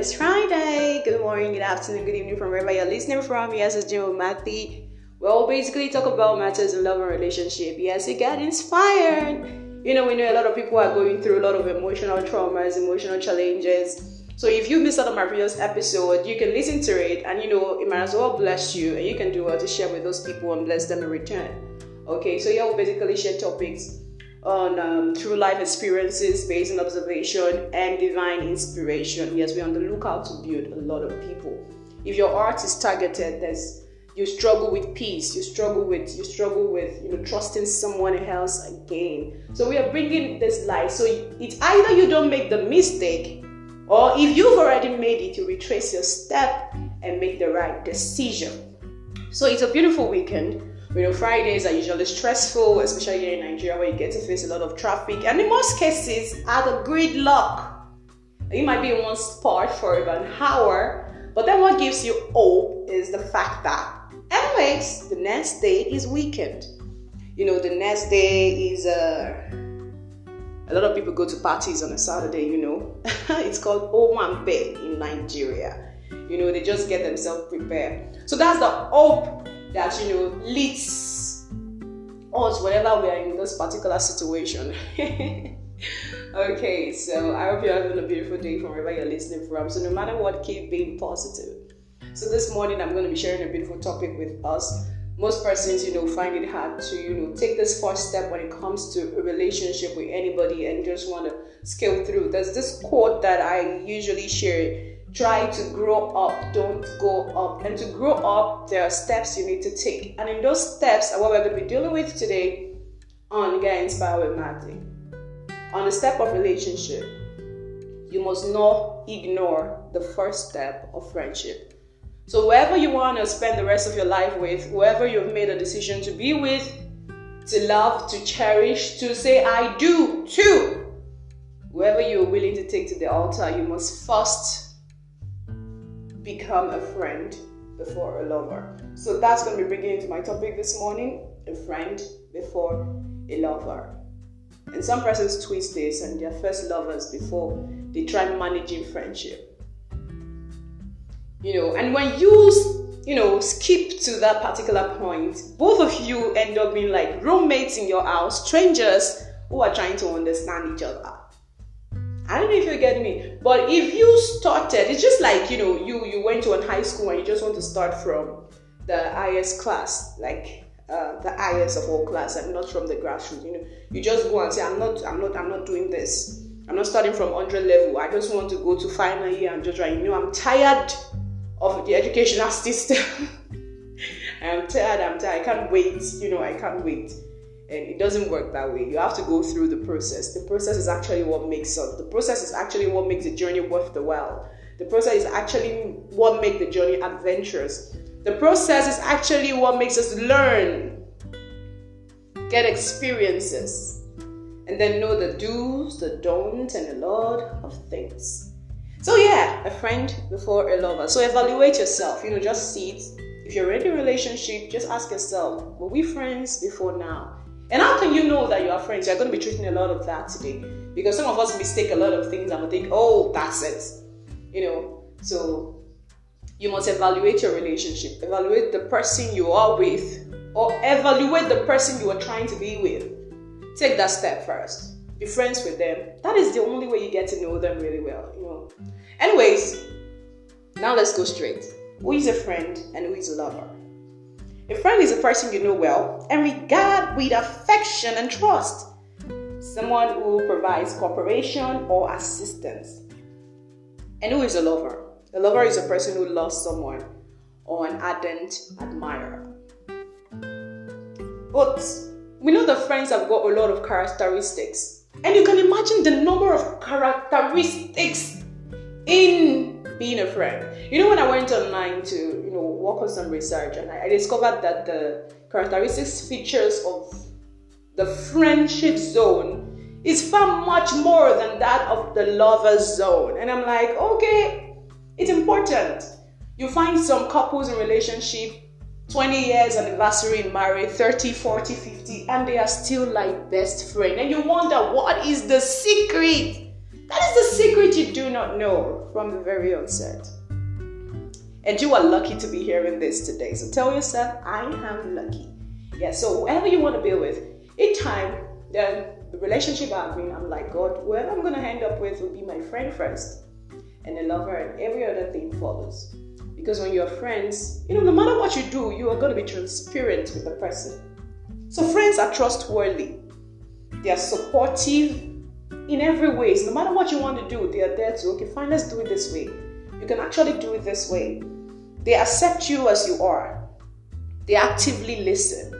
it's Friday. Good morning, good afternoon, good evening from wherever you're listening from. Yes, it's Jim Matthew. We'll basically talk about matters in love and relationship. Yes, you get inspired. You know, we know a lot of people are going through a lot of emotional traumas, emotional challenges. So if you missed out on my previous episode, you can listen to it and you know it might as well bless you and you can do well to share with those people and bless them in return. Okay, so yeah, we'll basically share topics on um, true life experiences based on observation and divine inspiration. Yes, we're on the lookout to build a lot of people. If your art is targeted, there's you struggle with peace, you struggle with you struggle with you know trusting someone else again. So we are bringing this light. So it's either you don't make the mistake, or if you've already made it, you retrace your step and make the right decision. So it's a beautiful weekend. You know, Fridays are usually stressful, especially here in Nigeria where you get to face a lot of traffic, and in most cases, are the gridlock. You might be in one spot for about an hour, but then what gives you hope is the fact that, anyways, the next day is weekend. You know, the next day is uh, a lot of people go to parties on a Saturday. You know, it's called Owambe in Nigeria. You know, they just get themselves prepared. So that's the hope that you know leads us whenever we are in this particular situation. okay, so I hope you're having a beautiful day from wherever you're listening from. So no matter what, keep being positive. So this morning I'm going to be sharing a beautiful topic with us. Most persons, you know, find it hard to, you know, take this first step when it comes to a relationship with anybody and just want to scale through. There's this quote that I usually share try to grow up, don't go up. And to grow up, there are steps you need to take. And in those steps are what we're going to be dealing with today on Get Inspired with Matthew. On the step of relationship, you must not ignore the first step of friendship. So, whoever you want to spend the rest of your life with, whoever you've made a decision to be with, to love, to cherish, to say, I do too, whoever you're willing to take to the altar, you must first become a friend before a lover. So that's going to be bringing into my topic this morning a friend before a lover. And some persons twist this and they're first lovers before they try managing friendship. You know, and when you, you know, skip to that particular point, both of you end up being like roommates in your house, strangers who are trying to understand each other. I don't know if you get me, but if you started, it's just like you know, you you went to a high school and you just want to start from the highest class, like uh, the highest of all class, and not from the grassroots. You know, you just go and say, I'm not, I'm not, I'm not doing this. I'm not starting from 100 level. I just want to go to final year and just write. You know, I'm tired of the educational system. I'm tired. I'm tired. I can't wait. You know, I can't wait and it doesn't work that way. You have to go through the process. The process is actually what makes us the process is actually what makes the journey worth the while. The process is actually what makes the journey adventurous. The process is actually what makes us learn get experiences and then know the do's the don'ts and a lot of things. So yeah a friend before a lover. So evaluate yourself. You know just see it if you're in a relationship just ask yourself were we friends before now and how can you know that you are friends? You're going to be treating a lot of that today. Because some of us mistake a lot of things and we think, oh, that's it. You know, so you must evaluate your relationship, evaluate the person you are with, or evaluate the person you are trying to be with. Take that step first. Be friends with them. That is the only way you get to know them really well, you know. Anyways, now let's go straight. Who is a friend and who is a lover? A friend is a person you know well and regard with affection and trust. Someone who provides cooperation or assistance. And who is a lover? A lover is a person who loves someone or an ardent admirer. But we know that friends have got a lot of characteristics. And you can imagine the number of characteristics in being a friend. You know, when I went online to, you know, work on some research and I, I discovered that the characteristics features of the friendship zone is far much more than that of the lover zone. And I'm like, okay, it's important. You find some couples in relationship 20 years anniversary in marriage 30 40 50 and they are still like best friend and you wonder what is the secret That is the secret you do not know from the very onset. And you are lucky to be hearing this today. So tell yourself, I am lucky. Yeah, so whoever you want to be with, each time the, the relationship I'm in, I'm like, God, whoever I'm going to end up with will be my friend first, and a lover, and every other thing follows. Because when you're friends, you know, no matter what you do, you are going to be transparent with the person. So friends are trustworthy. They are supportive in every ways. No matter what you want to do, they are there to, okay, fine, let's do it this way. You can actually do it this way. They accept you as you are. They actively listen.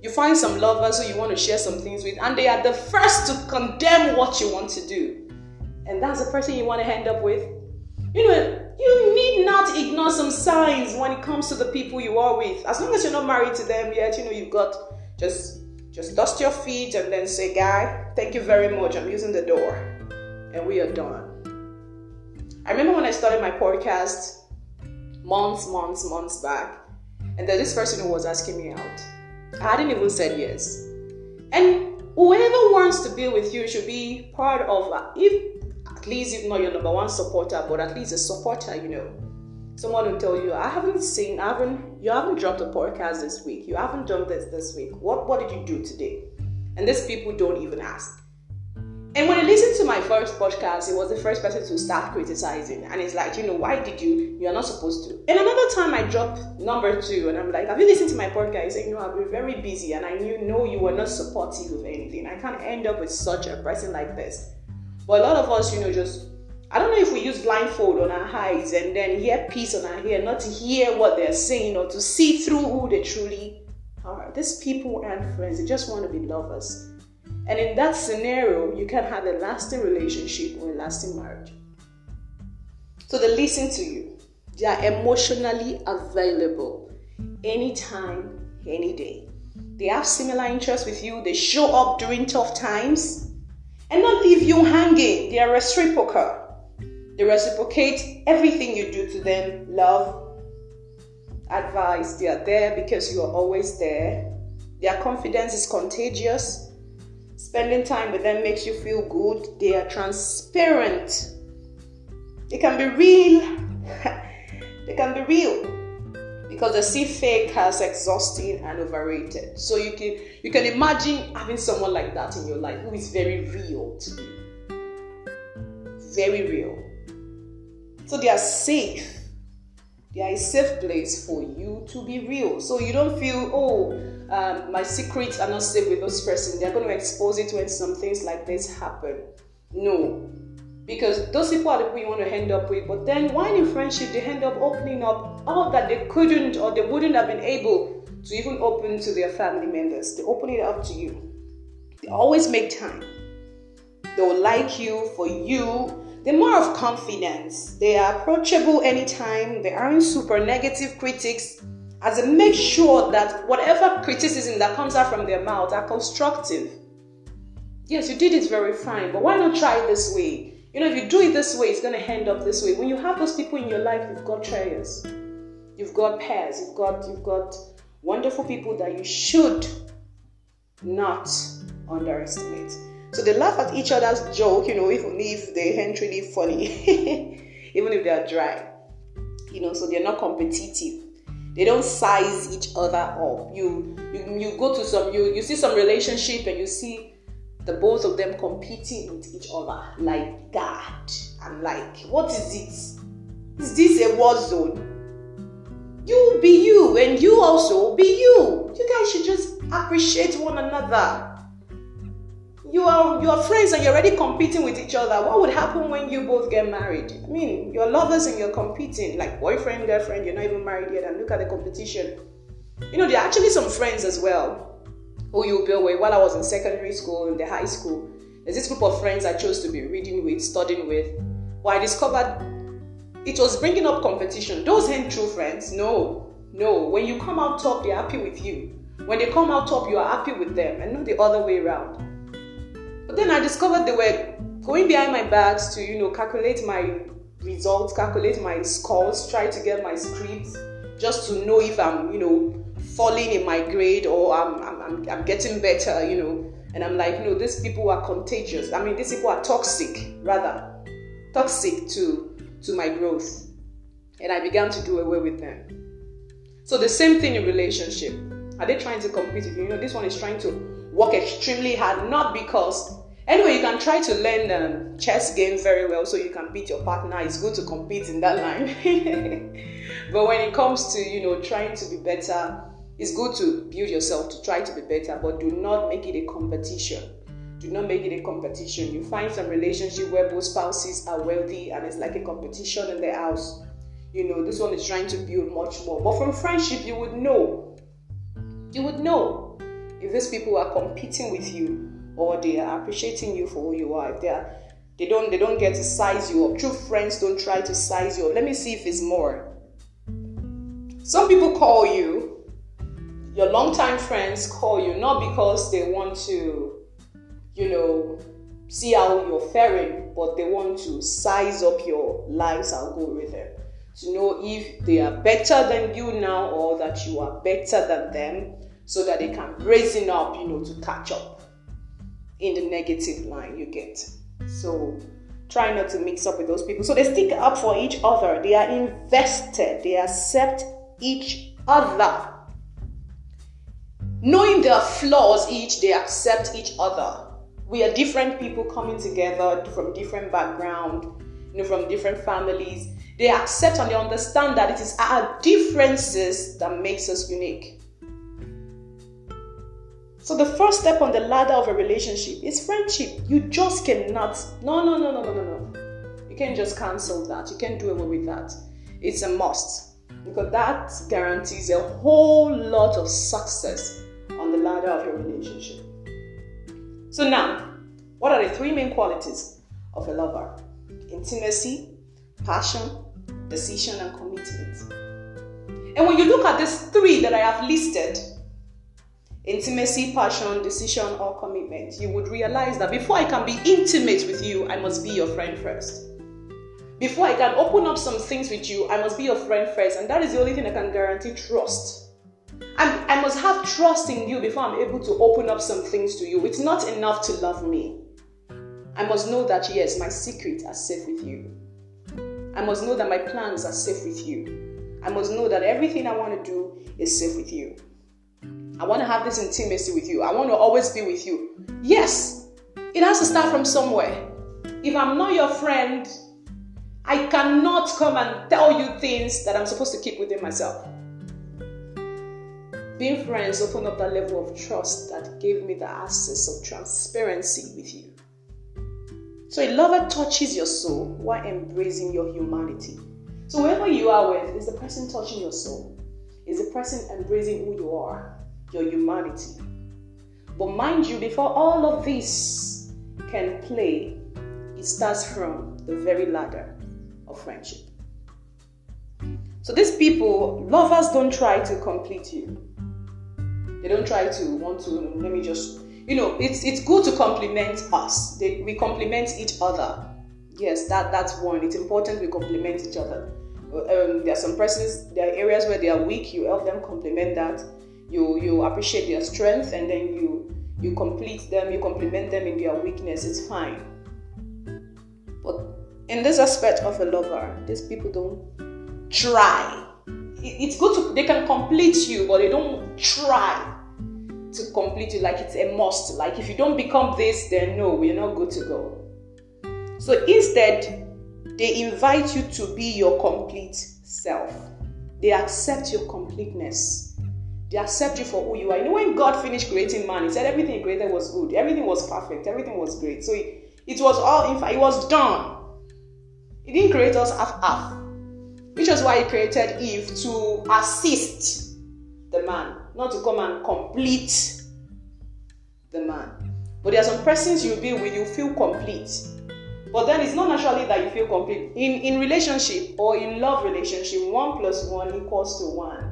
You find some lovers who you want to share some things with, and they are the first to condemn what you want to do. And that's the person you want to end up with. You know, you need not ignore some signs when it comes to the people you are with. As long as you're not married to them yet, you know, you've got just just dust your feet and then say, Guy, thank you very much. I'm using the door. And we are done. I remember when I started my podcast months, months, months back, and there's this person who was asking me out. I hadn't even said yes. And whoever wants to be with you should be part of, if at least if not your number one supporter, but at least a supporter, you know someone will tell you, I haven't seen, I haven't, you haven't dropped a podcast this week. You haven't done this this week. What, what did you do today? And these people don't even ask. And when I listened to my first podcast, it was the first person to start criticizing. And it's like, you know, why did you? You're not supposed to. And another time I dropped number two, and I'm like, have you listened to my podcast? Saying, no, I've been very busy, and I knew, no, you were not supportive of anything. I can't end up with such a person like this. But a lot of us, you know, just I don't know if we use blindfold on our eyes and then hear peace on our ear, not to hear what they're saying or to see through who they truly are. These people aren't friends, they just want to be lovers. And in that scenario, you can have a lasting relationship or a lasting marriage. So they listen to you, they are emotionally available anytime, any day. They have similar interests with you, they show up during tough times and not leave you hanging. They are reciprocal. They reciprocate everything you do to them love, advice. They are there because you are always there. Their confidence is contagious. Spending time with them makes you feel good. They are transparent. They can be real. they can be real because they see fake as exhausting and overrated. So you can you can imagine having someone like that in your life who is very real to you. Very real. So they are safe. They are a safe place for you to be real. So you don't feel, oh, um, my secrets are not safe with this person. They're going to expose it when some things like this happen. No. Because those people are the people you want to end up with. But then, why in friendship, they end up opening up all that they couldn't or they wouldn't have been able to even open to their family members. They open it up to you. They always make time. They will like you for you they're more of confidence. They are approachable anytime. They aren't super negative critics. As they make sure that whatever criticism that comes out from their mouth are constructive. Yes, you did it very fine, but why not try it this way? You know, if you do it this way, it's going to end up this way. When you have those people in your life, you've got trials, you've got pairs, you've got you've got wonderful people that you should not underestimate. So they laugh at each other's joke, you know, even if they ain't really funny, even if they are dry. You know, so they're not competitive. They don't size each other up. You you, you go to some you you see some relationship and you see the both of them competing with each other like that. I'm like, what is it? Is this a war zone? You be you and you also be you. You guys should just appreciate one another you are you are friends and you're already competing with each other. What would happen when you both get married? I mean, you're lovers and you're competing, like boyfriend, girlfriend, you're not even married yet, and look at the competition. You know, there are actually some friends as well who you build with while I was in secondary school, in the high school. There's this group of friends I chose to be reading with, studying with. Well, I discovered it was bringing up competition. Those ain't true friends. No, no. When you come out top, they're happy with you. When they come out top, you are happy with them, and not the other way around. But then I discovered they were going behind my backs to, you know, calculate my results, calculate my scores, try to get my scripts, just to know if I'm, you know, falling in my grade or I'm, I'm, I'm, getting better, you know. And I'm like, no, these people are contagious. I mean, these people are toxic, rather, toxic to, to my growth. And I began to do away with them. So the same thing in relationship. Are they trying to compete with you? You know, this one is trying to work extremely hard, not because Anyway, you can try to learn um, chess game very well so you can beat your partner. It's good to compete in that line. but when it comes to, you know, trying to be better, it's good to build yourself to try to be better, but do not make it a competition. Do not make it a competition. You find some relationship where both spouses are wealthy and it's like a competition in the house. You know, this one is trying to build much more. But from friendship, you would know. You would know if these people are competing with you or they are appreciating you for who you are. If they are they don't they don't get to size you up. True friends don't try to size you up. Let me see if it's more. Some people call you, your longtime friends call you not because they want to, you know, see how you're faring, but they want to size up your lives algorithm to know if they are better than you now or that you are better than them so that they can raise up, you know, to catch up in the negative line you get. So try not to mix up with those people. So they stick up for each other, they are invested, they accept each other. Knowing their flaws each, they accept each other. We are different people coming together from different background, you know, from different families. They accept and they understand that it is our differences that makes us unique. So the first step on the ladder of a relationship is friendship. You just cannot. No, no, no, no, no, no, no. You can't just cancel that. You can't do away with that. It's a must because that guarantees a whole lot of success on the ladder of your relationship. So now, what are the three main qualities of a lover? Intimacy, passion, decision, and commitment. And when you look at these three that I have listed, intimacy, passion, decision, or commitment, you would realize that before I can be intimate with you, I must be your friend first. Before I can open up some things with you, I must be your friend first. And that is the only thing I can guarantee trust. And I must have trust in you before I'm able to open up some things to you. It's not enough to love me. I must know that, yes, my secrets are safe with you. I must know that my plans are safe with you. I must know that everything I want to do is safe with you. I want to have this intimacy with you. I want to always be with you. Yes, it has to start from somewhere. If I'm not your friend, I cannot come and tell you things that I'm supposed to keep within myself. Being friends opened up that level of trust that gave me the access of transparency with you. So a lover touches your soul while embracing your humanity. So whoever you are with is the person touching your soul, is the person embracing who you are your humanity. But mind you, before all of this can play, it starts from the very ladder of friendship. So these people, lovers don't try to complete you. They don't try to want to, let me just, you know, it's it's good to compliment us. They, we compliment each other. Yes, that that's one. It's important we compliment each other. Um, there are some persons, there are areas where they are weak, you help them complement that you you appreciate their strength and then you you complete them you complement them in their weakness it's fine. But in this aspect of a lover these people don't try. It's good to they can complete you but they don't try to complete you like it's a must. Like if you don't become this then no we're not good to go. So instead they invite you to be your complete self. They accept your completeness they accept you for who you are. You know, when God finished creating man, He said everything He created was good, everything was perfect, everything was great. So it, it was all, in fact, it was done. He didn't create us half half, which was why He created Eve to assist the man, not to come and complete the man. But there are some persons you'll be with, you feel complete. But then it's not naturally that you feel complete. In in relationship or in love relationship, one plus one equals to one.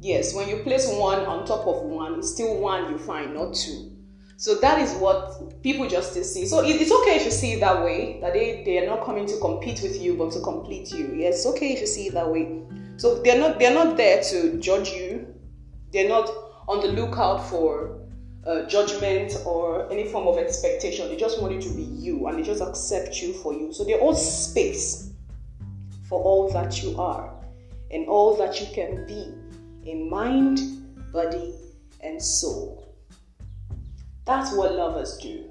Yes, when you place one on top of one, it's still one you find, not two. So that is what people just see. So it's okay if you see it that way, that they, they are not coming to compete with you, but to complete you. Yes, it's okay if you see it that way. So they're not they're not there to judge you. They're not on the lookout for uh, judgment or any form of expectation. They just want you to be you and they just accept you for you. So they hold space for all that you are and all that you can be in mind, body, and soul. That's what lovers do.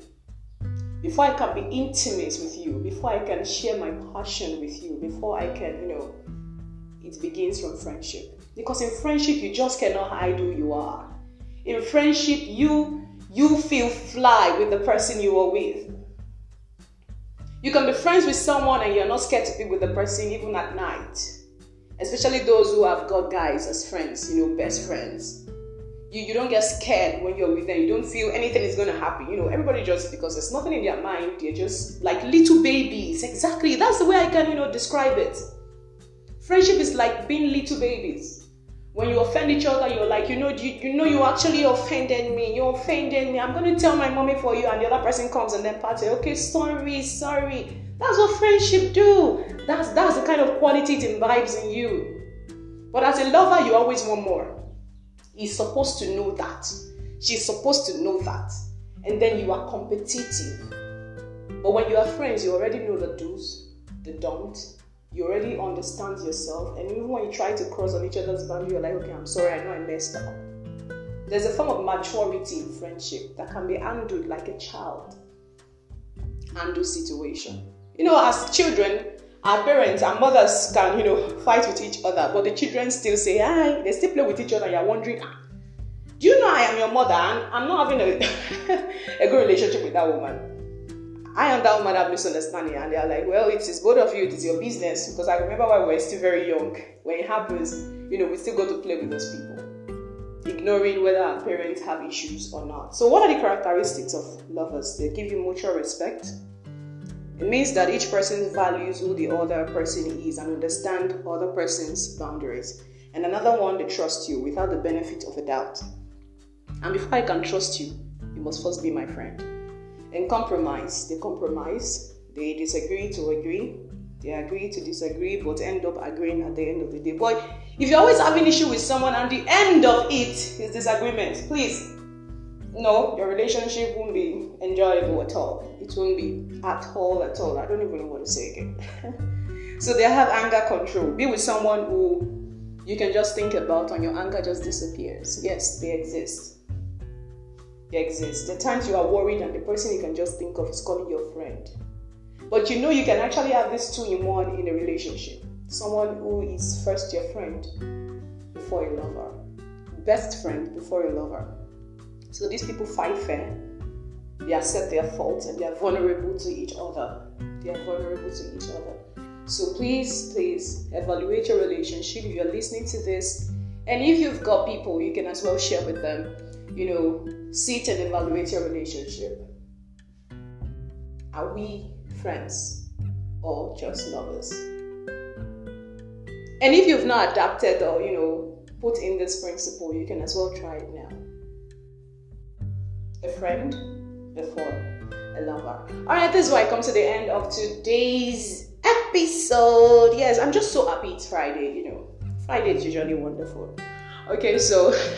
Before I can be intimate with you, before I can share my passion with you, before I can, you know, it begins from friendship. Because in friendship, you just cannot hide who you are. In friendship, you you feel fly with the person you are with. You can be friends with someone and you're not scared to be with the person even at night. Especially those who have got guys as friends, you know, best friends. You, you don't get scared when you're with them. You don't feel anything is going to happen. You know, everybody just because there's nothing in their mind, they're just like little babies. Exactly. That's the way I can, you know, describe it. Friendship is like being little babies. When you offend each other, you're like, you know, you, you know, you actually offended me. You offended me. I'm going to tell my mommy for you, and the other person comes and then party. Okay, sorry, sorry. That's what friendship do. That's that's the kind of quality it imbibes in you. But as a lover, you always want more. He's supposed to know that. She's supposed to know that. And then you are competitive. But when you are friends, you already know the do's, the don'ts, you already understand yourself, and even when you try to cross on each other's boundary, you're like, okay, I'm sorry, I know I messed up. There's a form of maturity in friendship that can be handled like a child. Handle situation. You know, as children, our parents, our mothers can, you know, fight with each other, but the children still say, hi, they still play with each other. You're wondering, ah, do you know I am your mother and I'm not having a, a good relationship with that woman? I and that woman have misunderstanding, and they're like, well, it is both of you, it is your business. Because I remember when we were still very young, when it happens, you know, we still go to play with those people, ignoring whether our parents have issues or not. So, what are the characteristics of lovers? They give you mutual respect. It means that each person values who the other person is and understand other person's boundaries. And another one, they trust you without the benefit of a doubt. And before I can trust you, you must first be my friend and compromise. They compromise, they disagree to agree, they agree to disagree, but end up agreeing at the end of the day. But if you're always having issue with someone and the end of it is disagreement, please, no, your relationship won't be enjoyable at all. It won't be at all, at all. I don't even know what to say again. so they have anger control. Be with someone who you can just think about and your anger just disappears. Yes, they exist exist. The times you are worried and the person you can just think of is calling your friend. But you know you can actually have these two in one in a relationship. Someone who is first your friend before a lover, best friend before a lover. So these people fight fair. They accept their faults and they are vulnerable to each other. They are vulnerable to each other. So please, please evaluate your relationship if you're listening to this. And if you've got people, you can as well share with them you know, sit and evaluate your relationship. Are we friends or just lovers? And if you've not adapted or, you know, put in this principle, you can as well try it now. A friend before a lover. All right, this is why I come to the end of today's episode. Yes, I'm just so happy it's Friday, you know. Friday is usually wonderful. Okay, so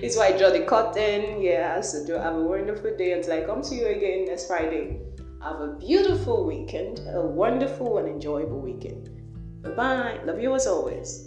this is why I draw the curtain. Yeah, so do have a wonderful day until I come to you again next Friday. Have a beautiful weekend, a wonderful and enjoyable weekend. Bye bye. Love you as always.